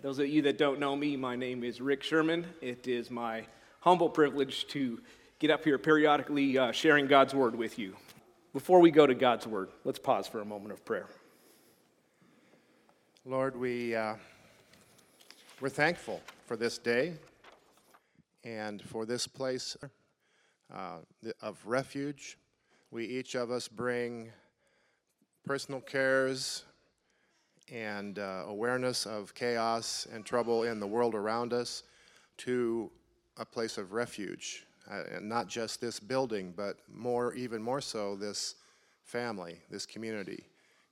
Those of you that don't know me, my name is Rick Sherman. It is my humble privilege to get up here periodically uh, sharing God's Word with you. Before we go to God's Word, let's pause for a moment of prayer. Lord, we, uh, we're thankful for this day and for this place uh, of refuge. We each of us bring personal cares and uh, awareness of chaos and trouble in the world around us to a place of refuge. Uh, and not just this building, but more, even more so, this family, this community,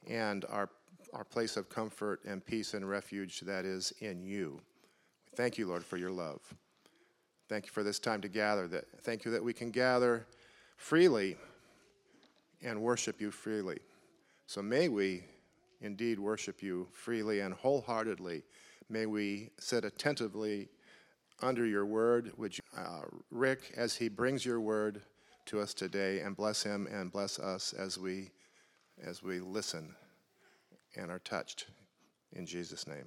and our, our place of comfort and peace and refuge that is in you. Thank you, Lord, for your love. Thank you for this time to gather. That, thank you that we can gather freely and worship you freely. So may we indeed worship you freely and wholeheartedly. May we sit attentively under your word. You, uh, Rick, as he brings your word to us today, and bless him and bless us as we as we listen and are touched in Jesus' name.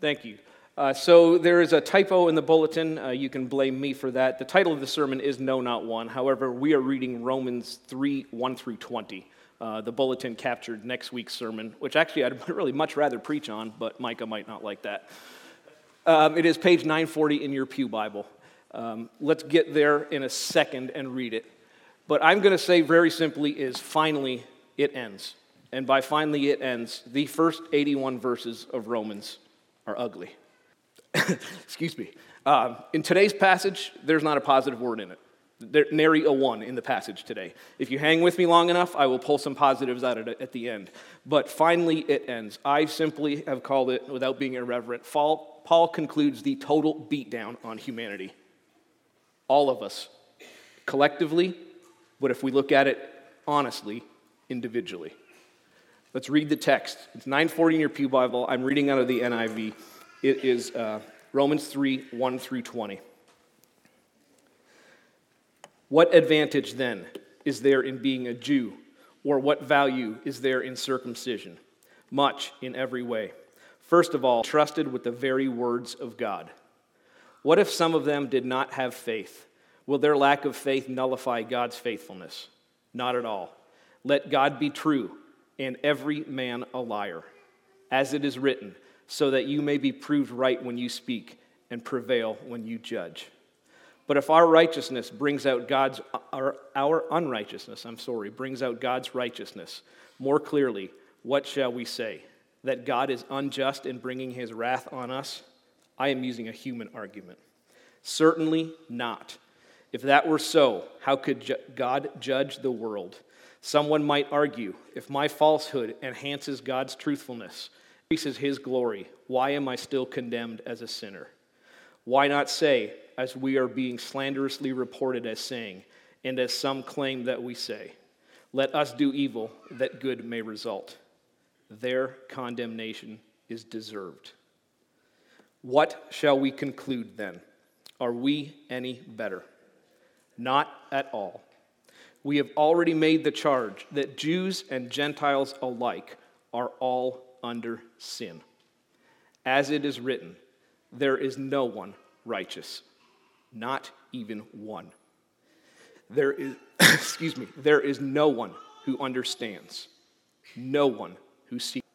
Thank you. Uh, so there is a typo in the bulletin. Uh, you can blame me for that. The title of the sermon is No Not One. However, we are reading Romans 3 1 through 20. Uh, the bulletin captured next week's sermon, which actually I'd really much rather preach on, but Micah might not like that. Um, it is page 940 in your Pew Bible. Um, let's get there in a second and read it. But I'm going to say very simply is finally it ends. And by finally it ends, the first 81 verses of Romans are ugly. Excuse me. Um, in today's passage, there's not a positive word in it. There, nary a one in the passage today. If you hang with me long enough, I will pull some positives out at, at the end. But finally, it ends. I simply have called it, without being irreverent, Paul, Paul concludes the total beatdown on humanity. All of us, collectively, but if we look at it honestly, individually. Let's read the text. It's 940 in your Pew Bible. I'm reading out of the NIV. It is uh, Romans 3 1 through 20. What advantage then is there in being a Jew, or what value is there in circumcision? Much in every way. First of all, trusted with the very words of God. What if some of them did not have faith? Will their lack of faith nullify God's faithfulness? Not at all. Let God be true and every man a liar, as it is written, so that you may be proved right when you speak and prevail when you judge. But if our righteousness brings out God's, our, our unrighteousness, I'm sorry, brings out God's righteousness more clearly, what shall we say? That God is unjust in bringing his wrath on us? I am using a human argument. Certainly not. If that were so, how could ju- God judge the world? Someone might argue if my falsehood enhances God's truthfulness, increases his glory, why am I still condemned as a sinner? Why not say, as we are being slanderously reported as saying, and as some claim that we say, let us do evil that good may result? Their condemnation is deserved. What shall we conclude then? Are we any better? Not at all. We have already made the charge that Jews and Gentiles alike are all under sin. As it is written, there is no one righteous, not even one. There is, excuse me, there is no one who understands, no one who seeks.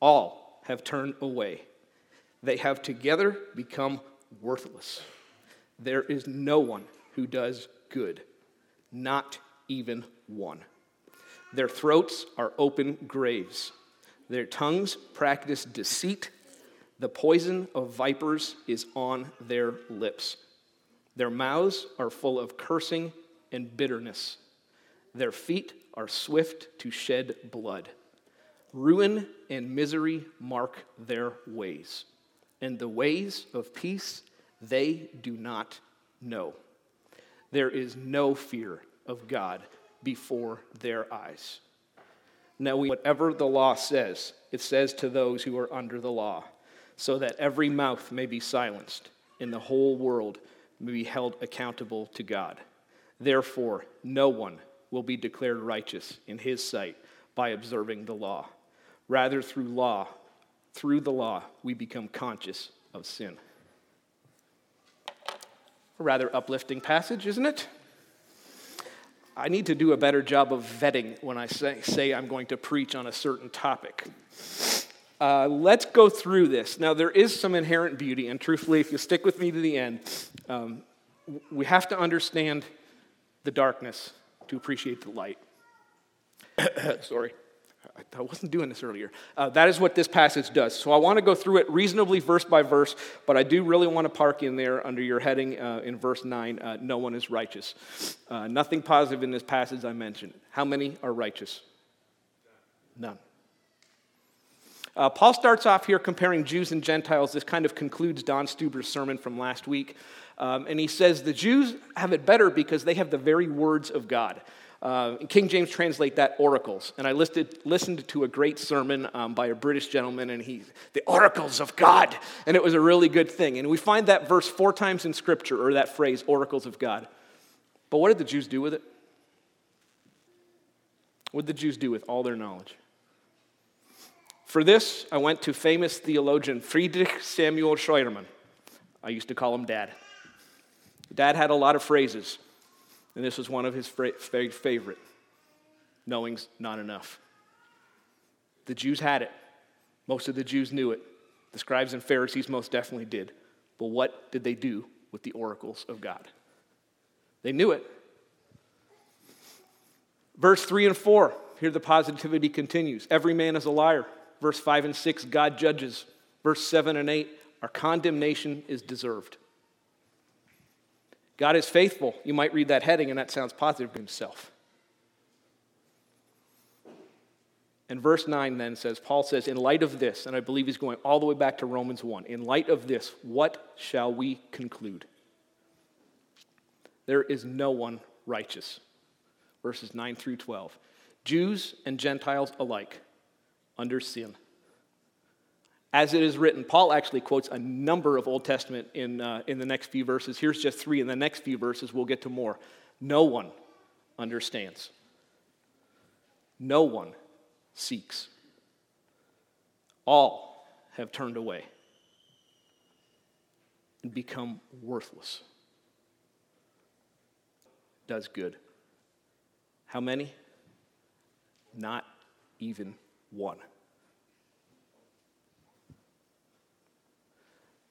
All have turned away. They have together become worthless. There is no one who does good, not even one. Their throats are open graves. Their tongues practice deceit. The poison of vipers is on their lips. Their mouths are full of cursing and bitterness. Their feet are swift to shed blood. Ruin and misery mark their ways, and the ways of peace they do not know. There is no fear of God before their eyes. Now, whatever the law says, it says to those who are under the law, so that every mouth may be silenced, and the whole world may be held accountable to God. Therefore, no one will be declared righteous in his sight by observing the law. Rather, through law, through the law, we become conscious of sin. A rather uplifting passage, isn't it? I need to do a better job of vetting when I say, say I'm going to preach on a certain topic. Uh, let's go through this. Now, there is some inherent beauty, and truthfully, if you stick with me to the end, um, we have to understand the darkness to appreciate the light. Sorry. I wasn't doing this earlier. Uh, that is what this passage does. So I want to go through it reasonably verse by verse, but I do really want to park in there under your heading uh, in verse 9 uh, no one is righteous. Uh, nothing positive in this passage I mentioned. How many are righteous? None. Uh, Paul starts off here comparing Jews and Gentiles. This kind of concludes Don Stuber's sermon from last week. Um, and he says the Jews have it better because they have the very words of God. Uh, King James translate that oracles. And I listed, listened to a great sermon um, by a British gentleman, and he, the oracles of God. And it was a really good thing. And we find that verse four times in Scripture, or that phrase, oracles of God. But what did the Jews do with it? What did the Jews do with all their knowledge? For this, I went to famous theologian Friedrich Samuel Scheuermann. I used to call him Dad. Dad had a lot of phrases. And this was one of his favorite knowing's not enough. The Jews had it. Most of the Jews knew it. The scribes and Pharisees most definitely did. But what did they do with the oracles of God? They knew it. Verse 3 and 4, here the positivity continues. Every man is a liar. Verse 5 and 6, God judges. Verse 7 and 8, our condemnation is deserved. God is faithful. You might read that heading, and that sounds positive to himself. And verse 9 then says, Paul says, In light of this, and I believe he's going all the way back to Romans 1, in light of this, what shall we conclude? There is no one righteous. Verses 9 through 12. Jews and Gentiles alike under sin as it is written. Paul actually quotes a number of Old Testament in, uh, in the next few verses. Here's just three. In the next few verses, we'll get to more. No one understands, no one seeks. All have turned away and become worthless. Does good. How many? Not even one.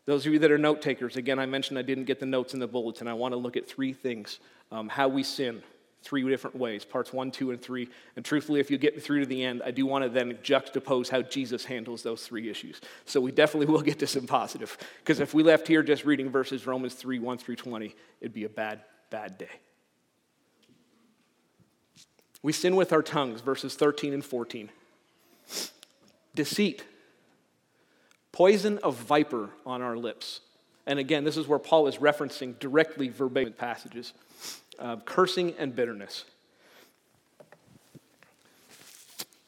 Those of you that are note takers, again, I mentioned I didn't get the notes in the bulletin. I want to look at three things um, how we sin, three different ways, parts one, two, and three. And truthfully, if you get through to the end, I do want to then juxtapose how Jesus handles those three issues. So we definitely will get to some positive. Because if we left here just reading verses Romans 3, 1 through 20, it'd be a bad, bad day. We sin with our tongues, verses 13 and 14. Deceit poison of viper on our lips. And again, this is where Paul is referencing directly verbatim passages uh, cursing and bitterness.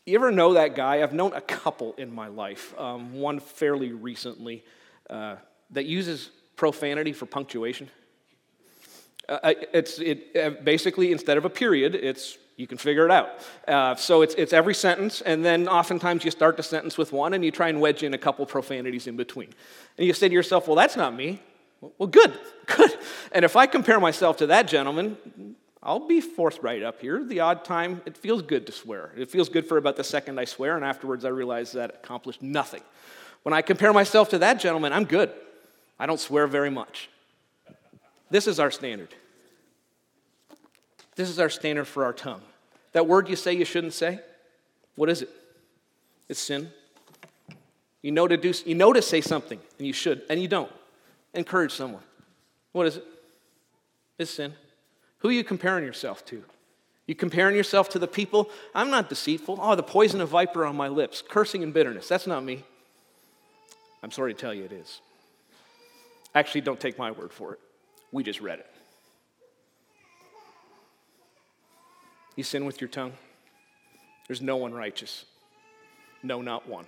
You ever know that guy? I've known a couple in my life, um, one fairly recently, uh, that uses profanity for punctuation. Uh, it's it, uh, basically, instead of a period, it's you can figure it out. Uh, so it's, it's every sentence, and then oftentimes you start the sentence with one and you try and wedge in a couple profanities in between. And you say to yourself, well, that's not me. Well, good, good. And if I compare myself to that gentleman, I'll be forthright up here. The odd time, it feels good to swear. It feels good for about the second I swear, and afterwards I realize that accomplished nothing. When I compare myself to that gentleman, I'm good. I don't swear very much. This is our standard. This is our standard for our tongue. That word you say you shouldn't say, what is it? It's sin. You know to do you know to say something and you should and you don't. Encourage someone. What is it? It's sin. Who are you comparing yourself to? You comparing yourself to the people? I'm not deceitful. Oh, the poison of viper on my lips, cursing and bitterness. That's not me. I'm sorry to tell you it is. Actually, don't take my word for it. We just read it. You sin with your tongue. There's no one righteous. No, not one.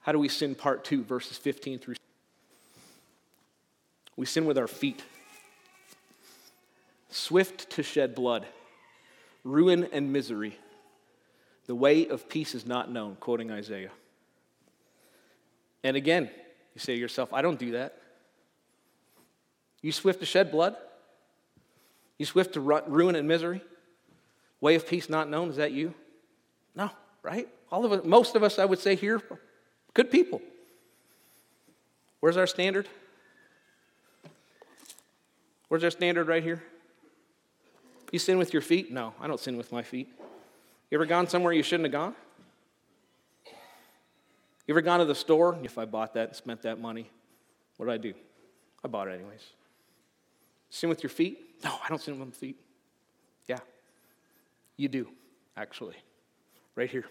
How do we sin? Part two, verses 15 through. We sin with our feet. Swift to shed blood, ruin and misery, The way of peace is not known, quoting Isaiah. And again, you say to yourself, I don't do that. You swift to shed blood? You swift to ruin and misery? Way of peace not known, is that you? No, right? All of us, most of us, I would say here, good people. Where's our standard? Where's our standard right here? You sin with your feet? No, I don't sin with my feet. You ever gone somewhere you shouldn't have gone? You ever gone to the store? If I bought that and spent that money, what did I do? I bought it anyways. Sin with your feet? No, I don't sin with my feet. Yeah, you do, actually. Right here.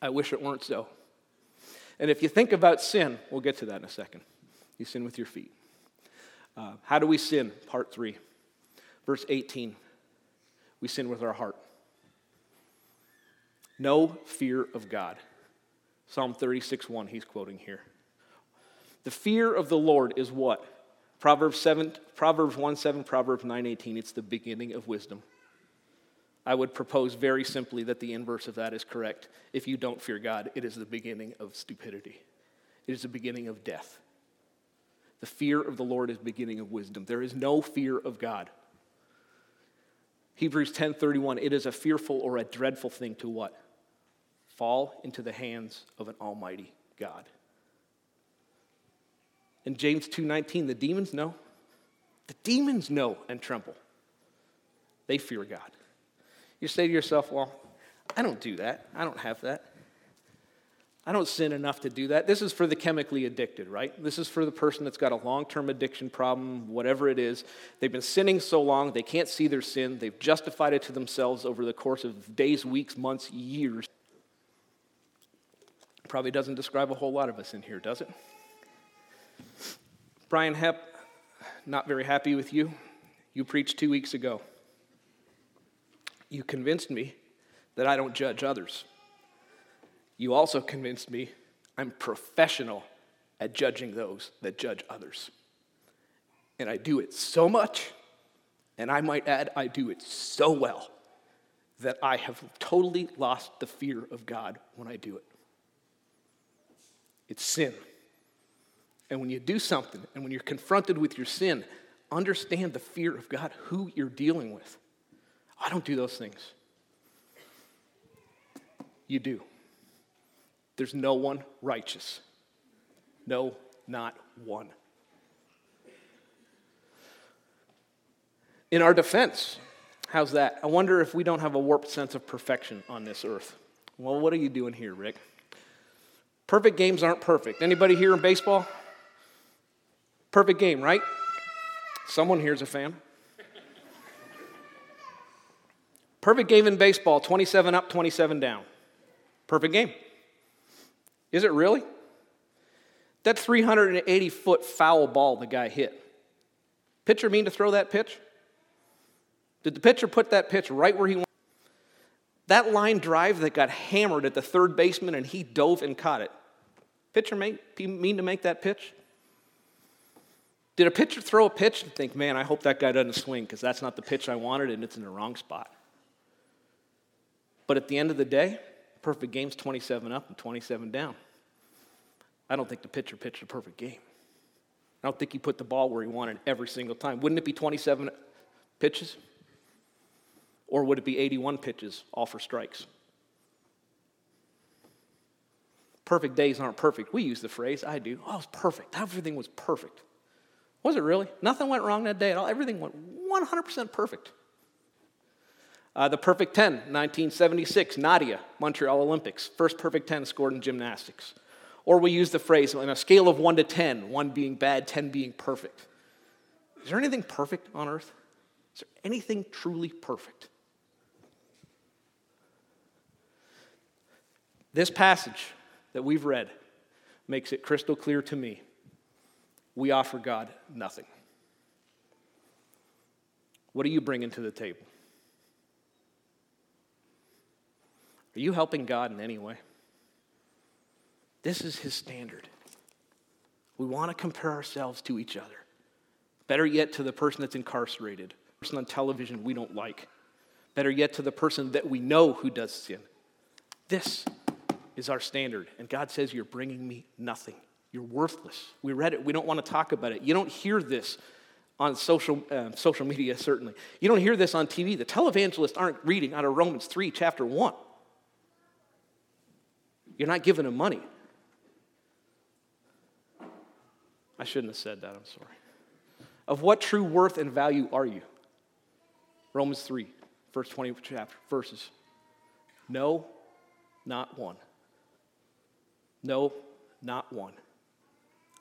I wish it weren't so. And if you think about sin, we'll get to that in a second. You sin with your feet. Uh, how do we sin? Part three, verse 18. We sin with our heart. No fear of God. Psalm 36 1, he's quoting here. The fear of the Lord is what? Proverbs 7, Proverbs 1 7, Proverbs 9 18. It's the beginning of wisdom. I would propose very simply that the inverse of that is correct. If you don't fear God, it is the beginning of stupidity, it is the beginning of death. The fear of the Lord is beginning of wisdom. There is no fear of God. Hebrews 10:31 it is a fearful or a dreadful thing to what? Fall into the hands of an almighty God. In James 2:19 the demons know. The demons know and tremble. They fear God. You say to yourself, well, I don't do that. I don't have that. I don't sin enough to do that. This is for the chemically addicted, right? This is for the person that's got a long term addiction problem, whatever it is. They've been sinning so long, they can't see their sin. They've justified it to themselves over the course of days, weeks, months, years. Probably doesn't describe a whole lot of us in here, does it? Brian Hepp, not very happy with you. You preached two weeks ago. You convinced me that I don't judge others. You also convinced me I'm professional at judging those that judge others. And I do it so much, and I might add, I do it so well, that I have totally lost the fear of God when I do it. It's sin. And when you do something, and when you're confronted with your sin, understand the fear of God, who you're dealing with. I don't do those things. You do. There's no one righteous. No, not one. In our defense, how's that? I wonder if we don't have a warped sense of perfection on this earth. Well, what are you doing here, Rick? Perfect games aren't perfect. Anybody here in baseball? Perfect game, right? Someone here's a fan. Perfect game in baseball 27 up, 27 down. Perfect game. Is it really? That 380 foot foul ball the guy hit. Pitcher mean to throw that pitch? Did the pitcher put that pitch right where he wanted? That line drive that got hammered at the third baseman and he dove and caught it. Pitcher mean to make that pitch? Did a pitcher throw a pitch and think, man, I hope that guy doesn't swing because that's not the pitch I wanted and it's in the wrong spot? But at the end of the day, perfect game's 27 up and 27 down. I don't think the pitcher pitched a perfect game. I don't think he put the ball where he wanted every single time. Wouldn't it be 27 pitches? Or would it be 81 pitches, all for strikes? Perfect days aren't perfect. We use the phrase, I do. Oh, it was perfect. Everything was perfect. Was it really? Nothing went wrong that day at all. Everything went 100% perfect. Uh, the perfect 10, 1976, Nadia, Montreal Olympics. First perfect 10 scored in gymnastics. Or we use the phrase on a scale of 1 to 10, 1 being bad, 10 being perfect. Is there anything perfect on earth? Is there anything truly perfect? This passage that we've read makes it crystal clear to me. We offer God nothing. What are you bringing to the table? Are you helping God in any way? This is his standard. We want to compare ourselves to each other. Better yet, to the person that's incarcerated, person on television we don't like. Better yet, to the person that we know who does sin. This is our standard. And God says, You're bringing me nothing. You're worthless. We read it. We don't want to talk about it. You don't hear this on social, uh, social media, certainly. You don't hear this on TV. The televangelists aren't reading out of Romans 3, chapter 1. You're not giving them money. I shouldn't have said that. I'm sorry. Of what true worth and value are you? Romans 3, verse 20 chapter, verses. No, not one. No, not one.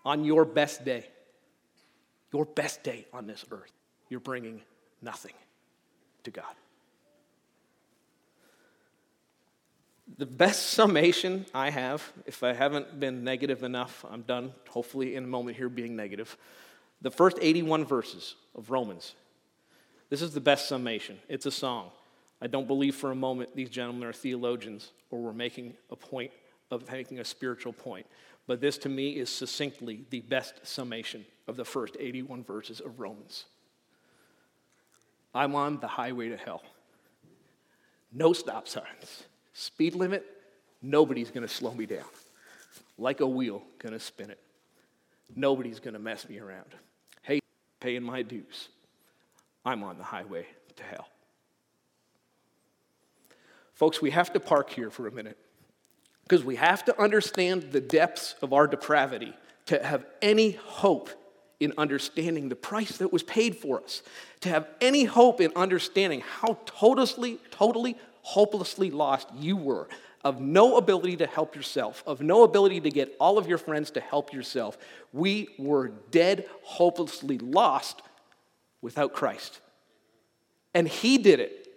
On your best day, your best day on this earth, you're bringing nothing to God. The best summation I have, if I haven't been negative enough, I'm done, hopefully, in a moment here being negative. The first 81 verses of Romans. This is the best summation. It's a song. I don't believe for a moment these gentlemen are theologians or we're making a point of making a spiritual point. But this to me is succinctly the best summation of the first 81 verses of Romans. I'm on the highway to hell. No stop signs. Speed limit, nobody's to slow me down. Like a wheel, to spin it. Nobody's to mess me around. Hey, paying my dues. I'm on the highway to hell. Folks, we have to park here for a minute because we have to understand the depths of our depravity to have any hope in understanding the price that was paid for us, to have any hope in understanding how totally, totally, hopelessly lost you were, of no ability to help yourself, of no ability to get all of your friends to help yourself. We were dead, hopelessly lost without Christ. And He did it.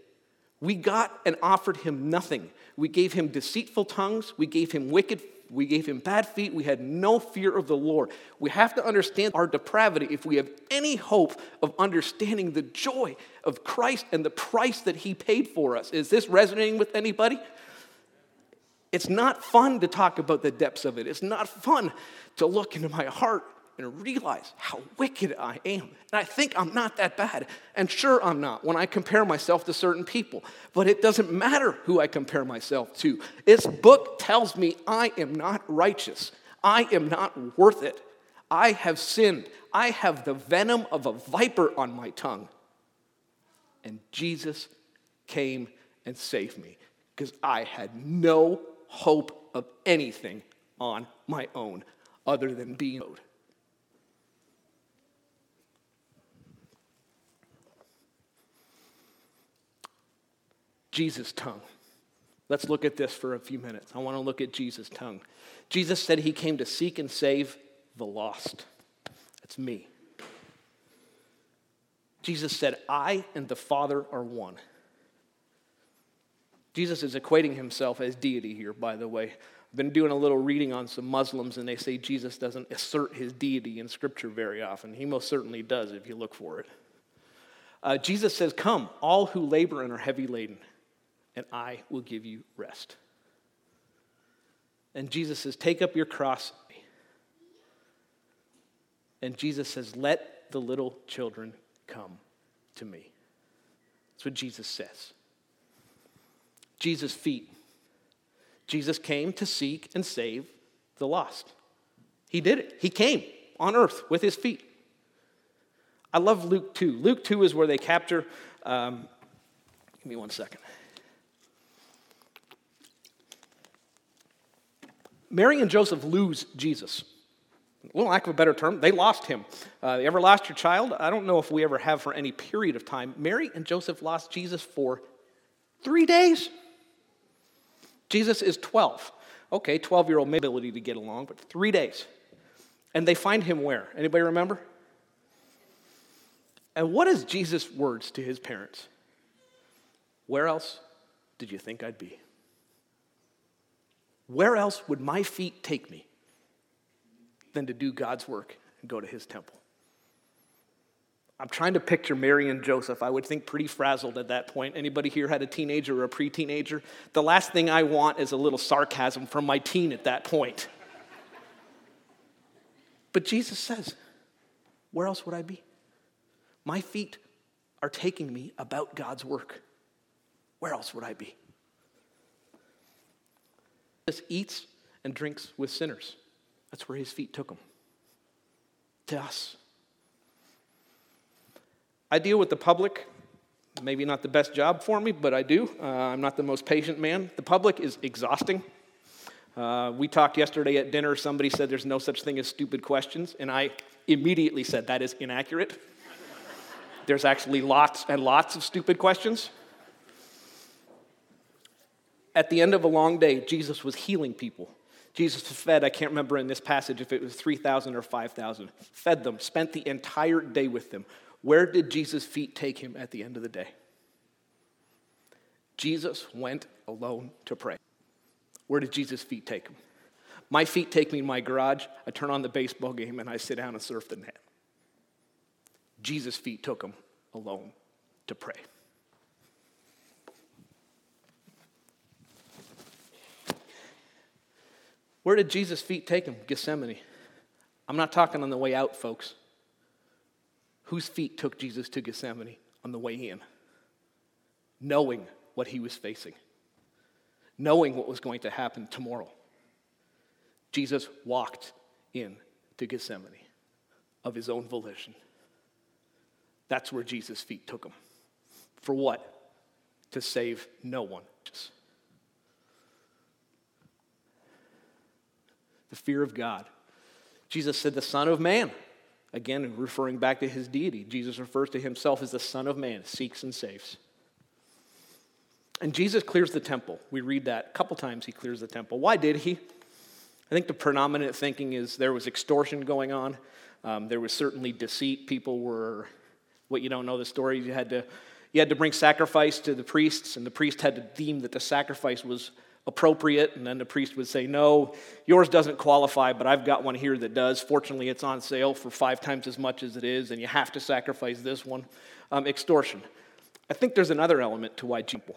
We got and offered Him nothing. We gave Him deceitful tongues, we gave Him wicked we gave him bad feet. We had no fear of the Lord. We have to understand our depravity if we have any hope of understanding the joy of Christ and the price that he paid for us. Is this resonating with anybody? It's not fun to talk about the depths of it. It's not fun to look into my heart and realize how wicked I am. And I think I'm not that bad. And sure, I'm not when I compare myself to certain people. But it doesn't matter who I compare myself to. This book tells me I am not righteous, I am not worth it. I have sinned. I have the venom of a viper on my tongue. And Jesus came and saved me because I had no hope of anything on my own other than being owed. Jesus' tongue. Let's look at this for a few minutes. I want to look at Jesus' tongue. Jesus said he came to seek and save the lost. That's me. Jesus said, I and the Father are one. Jesus is equating himself as deity here, by the way. I've been doing a little reading on some Muslims, and they say Jesus doesn't assert his deity in Scripture very often. He most certainly does if you look for it. Uh, Jesus says, Come, all who labor and are heavy laden, and I will give you rest. And Jesus says, Take up your cross. And Jesus says, Let the little children come to me. That's what Jesus says. Jesus' feet. Jesus came to seek and save the lost. He did it. He came on earth with his feet. I love Luke 2. Luke 2 is where they capture. Um, give me one second. Mary and Joseph lose Jesus. Well, lack of a better term, they lost him. Uh, ever lost your child? I don't know if we ever have for any period of time. Mary and Joseph lost Jesus for three days. Jesus is 12. Okay, 12 year old ability to get along, but three days. And they find him where? Anybody remember? And what is Jesus' words to his parents? Where else did you think I'd be? Where else would my feet take me than to do God's work and go to his temple? I'm trying to picture Mary and Joseph. I would think pretty frazzled at that point. Anybody here had a teenager or a pre-teenager? The last thing I want is a little sarcasm from my teen at that point. But Jesus says, where else would I be? My feet are taking me about God's work. Where else would I be? Jesus eats and drinks with sinners. That's where his feet took him. To us. I deal with the public. Maybe not the best job for me, but I do. Uh, I'm not the most patient man. The public is exhausting. Uh, we talked yesterday at dinner. Somebody said there's no such thing as stupid questions, and I immediately said that is inaccurate. there's actually lots and lots of stupid questions. At the end of a long day, Jesus was healing people. Jesus fed, I can't remember in this passage if it was 3,000 or 5,000, fed them, spent the entire day with them. Where did Jesus' feet take him at the end of the day? Jesus went alone to pray. Where did Jesus' feet take him? My feet take me in my garage, I turn on the baseball game, and I sit down and surf the net. Jesus' feet took him alone to pray. Where did Jesus' feet take him? Gethsemane. I'm not talking on the way out, folks. Whose feet took Jesus to Gethsemane on the way in? Knowing what he was facing, knowing what was going to happen tomorrow. Jesus walked in to Gethsemane of his own volition. That's where Jesus' feet took him. For what? To save no one. The fear of God. Jesus said, the Son of Man. Again, referring back to his deity, Jesus refers to himself as the Son of Man, seeks and saves. And Jesus clears the temple. We read that a couple times he clears the temple. Why did he? I think the predominant thinking is there was extortion going on. Um, there was certainly deceit. People were, what you don't know the story, you had to you had to bring sacrifice to the priests, and the priest had to deem that the sacrifice was appropriate, and then the priest would say, No, yours doesn't qualify, but I've got one here that does. Fortunately, it's on sale for five times as much as it is, and you have to sacrifice this one. Um, extortion. I think there's another element to why people.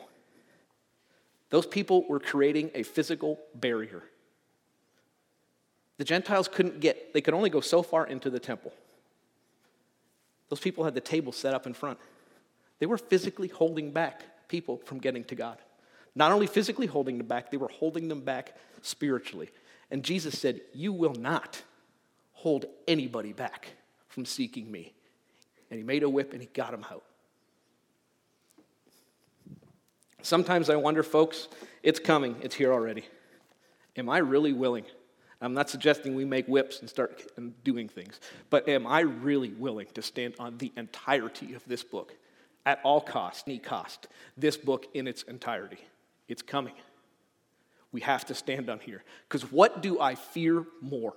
Those people were creating a physical barrier. The Gentiles couldn't get, they could only go so far into the temple. Those people had the table set up in front. They were physically holding back people from getting to God. Not only physically holding them back, they were holding them back spiritually. And Jesus said, You will not hold anybody back from seeking me. And he made a whip and he got them out. Sometimes I wonder, folks, it's coming, it's here already. Am I really willing? I'm not suggesting we make whips and start doing things, but am I really willing to stand on the entirety of this book at all cost, any cost, this book in its entirety? It's coming. We have to stand on here. Because what do I fear more?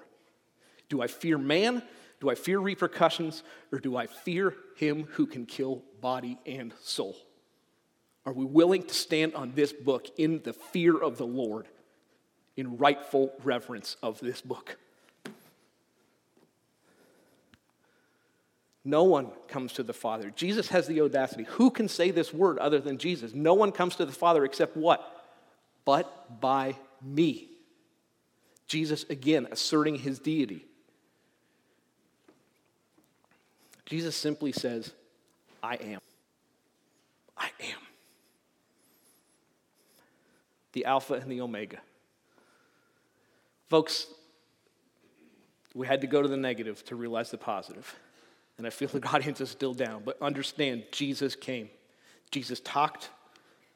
Do I fear man? Do I fear repercussions? Or do I fear him who can kill body and soul? Are we willing to stand on this book in the fear of the Lord, in rightful reverence of this book? No one comes to the Father. Jesus has the audacity. Who can say this word other than Jesus? No one comes to the Father except what? But by me. Jesus, again, asserting his deity. Jesus simply says, I am. I am. The Alpha and the Omega. Folks, we had to go to the negative to realize the positive and I feel the audience is still down, but understand Jesus came. Jesus talked,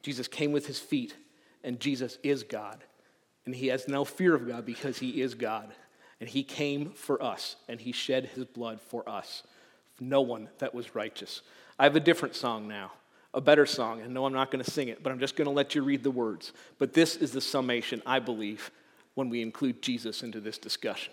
Jesus came with his feet, and Jesus is God. And he has no fear of God because he is God. And he came for us, and he shed his blood for us. No one that was righteous. I have a different song now, a better song, and no, I'm not going to sing it, but I'm just going to let you read the words. But this is the summation, I believe, when we include Jesus into this discussion.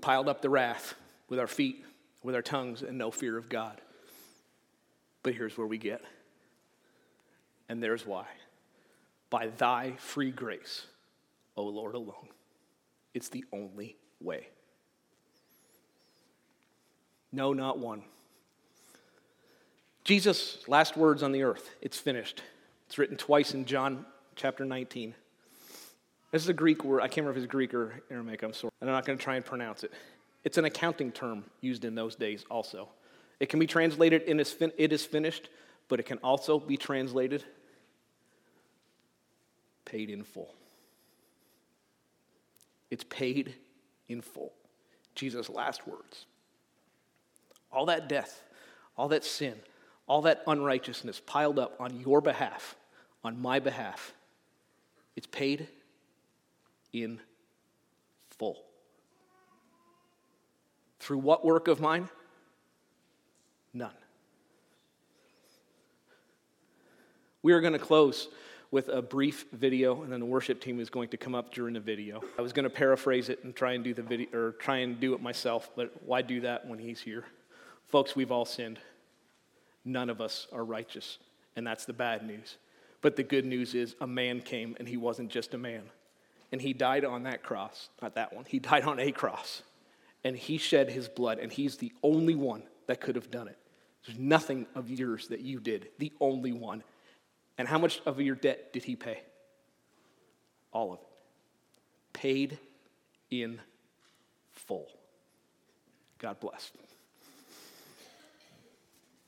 Piled up the wrath with our feet, with our tongues, and no fear of God. But here's where we get. And there's why. By thy free grace, O Lord alone. It's the only way. No, not one. Jesus' last words on the earth it's finished. It's written twice in John chapter 19. This is a Greek word. I can't remember if it's Greek or Aramaic, I'm sorry. And I'm not going to try and pronounce it. It's an accounting term used in those days also. It can be translated in it is finished, but it can also be translated paid in full. It's paid in full. Jesus' last words. All that death, all that sin, all that unrighteousness piled up on your behalf, on my behalf, it's paid in full. Through what work of mine? None. We are going to close with a brief video, and then the worship team is going to come up during the video. I was going to paraphrase it and try and do the video, or try and do it myself, but why do that when he's here? Folks, we've all sinned. None of us are righteous, and that's the bad news. But the good news is a man came, and he wasn't just a man. And he died on that cross, not that one, he died on a cross. And he shed his blood, and he's the only one that could have done it. There's nothing of yours that you did, the only one. And how much of your debt did he pay? All of it. Paid in full. God bless.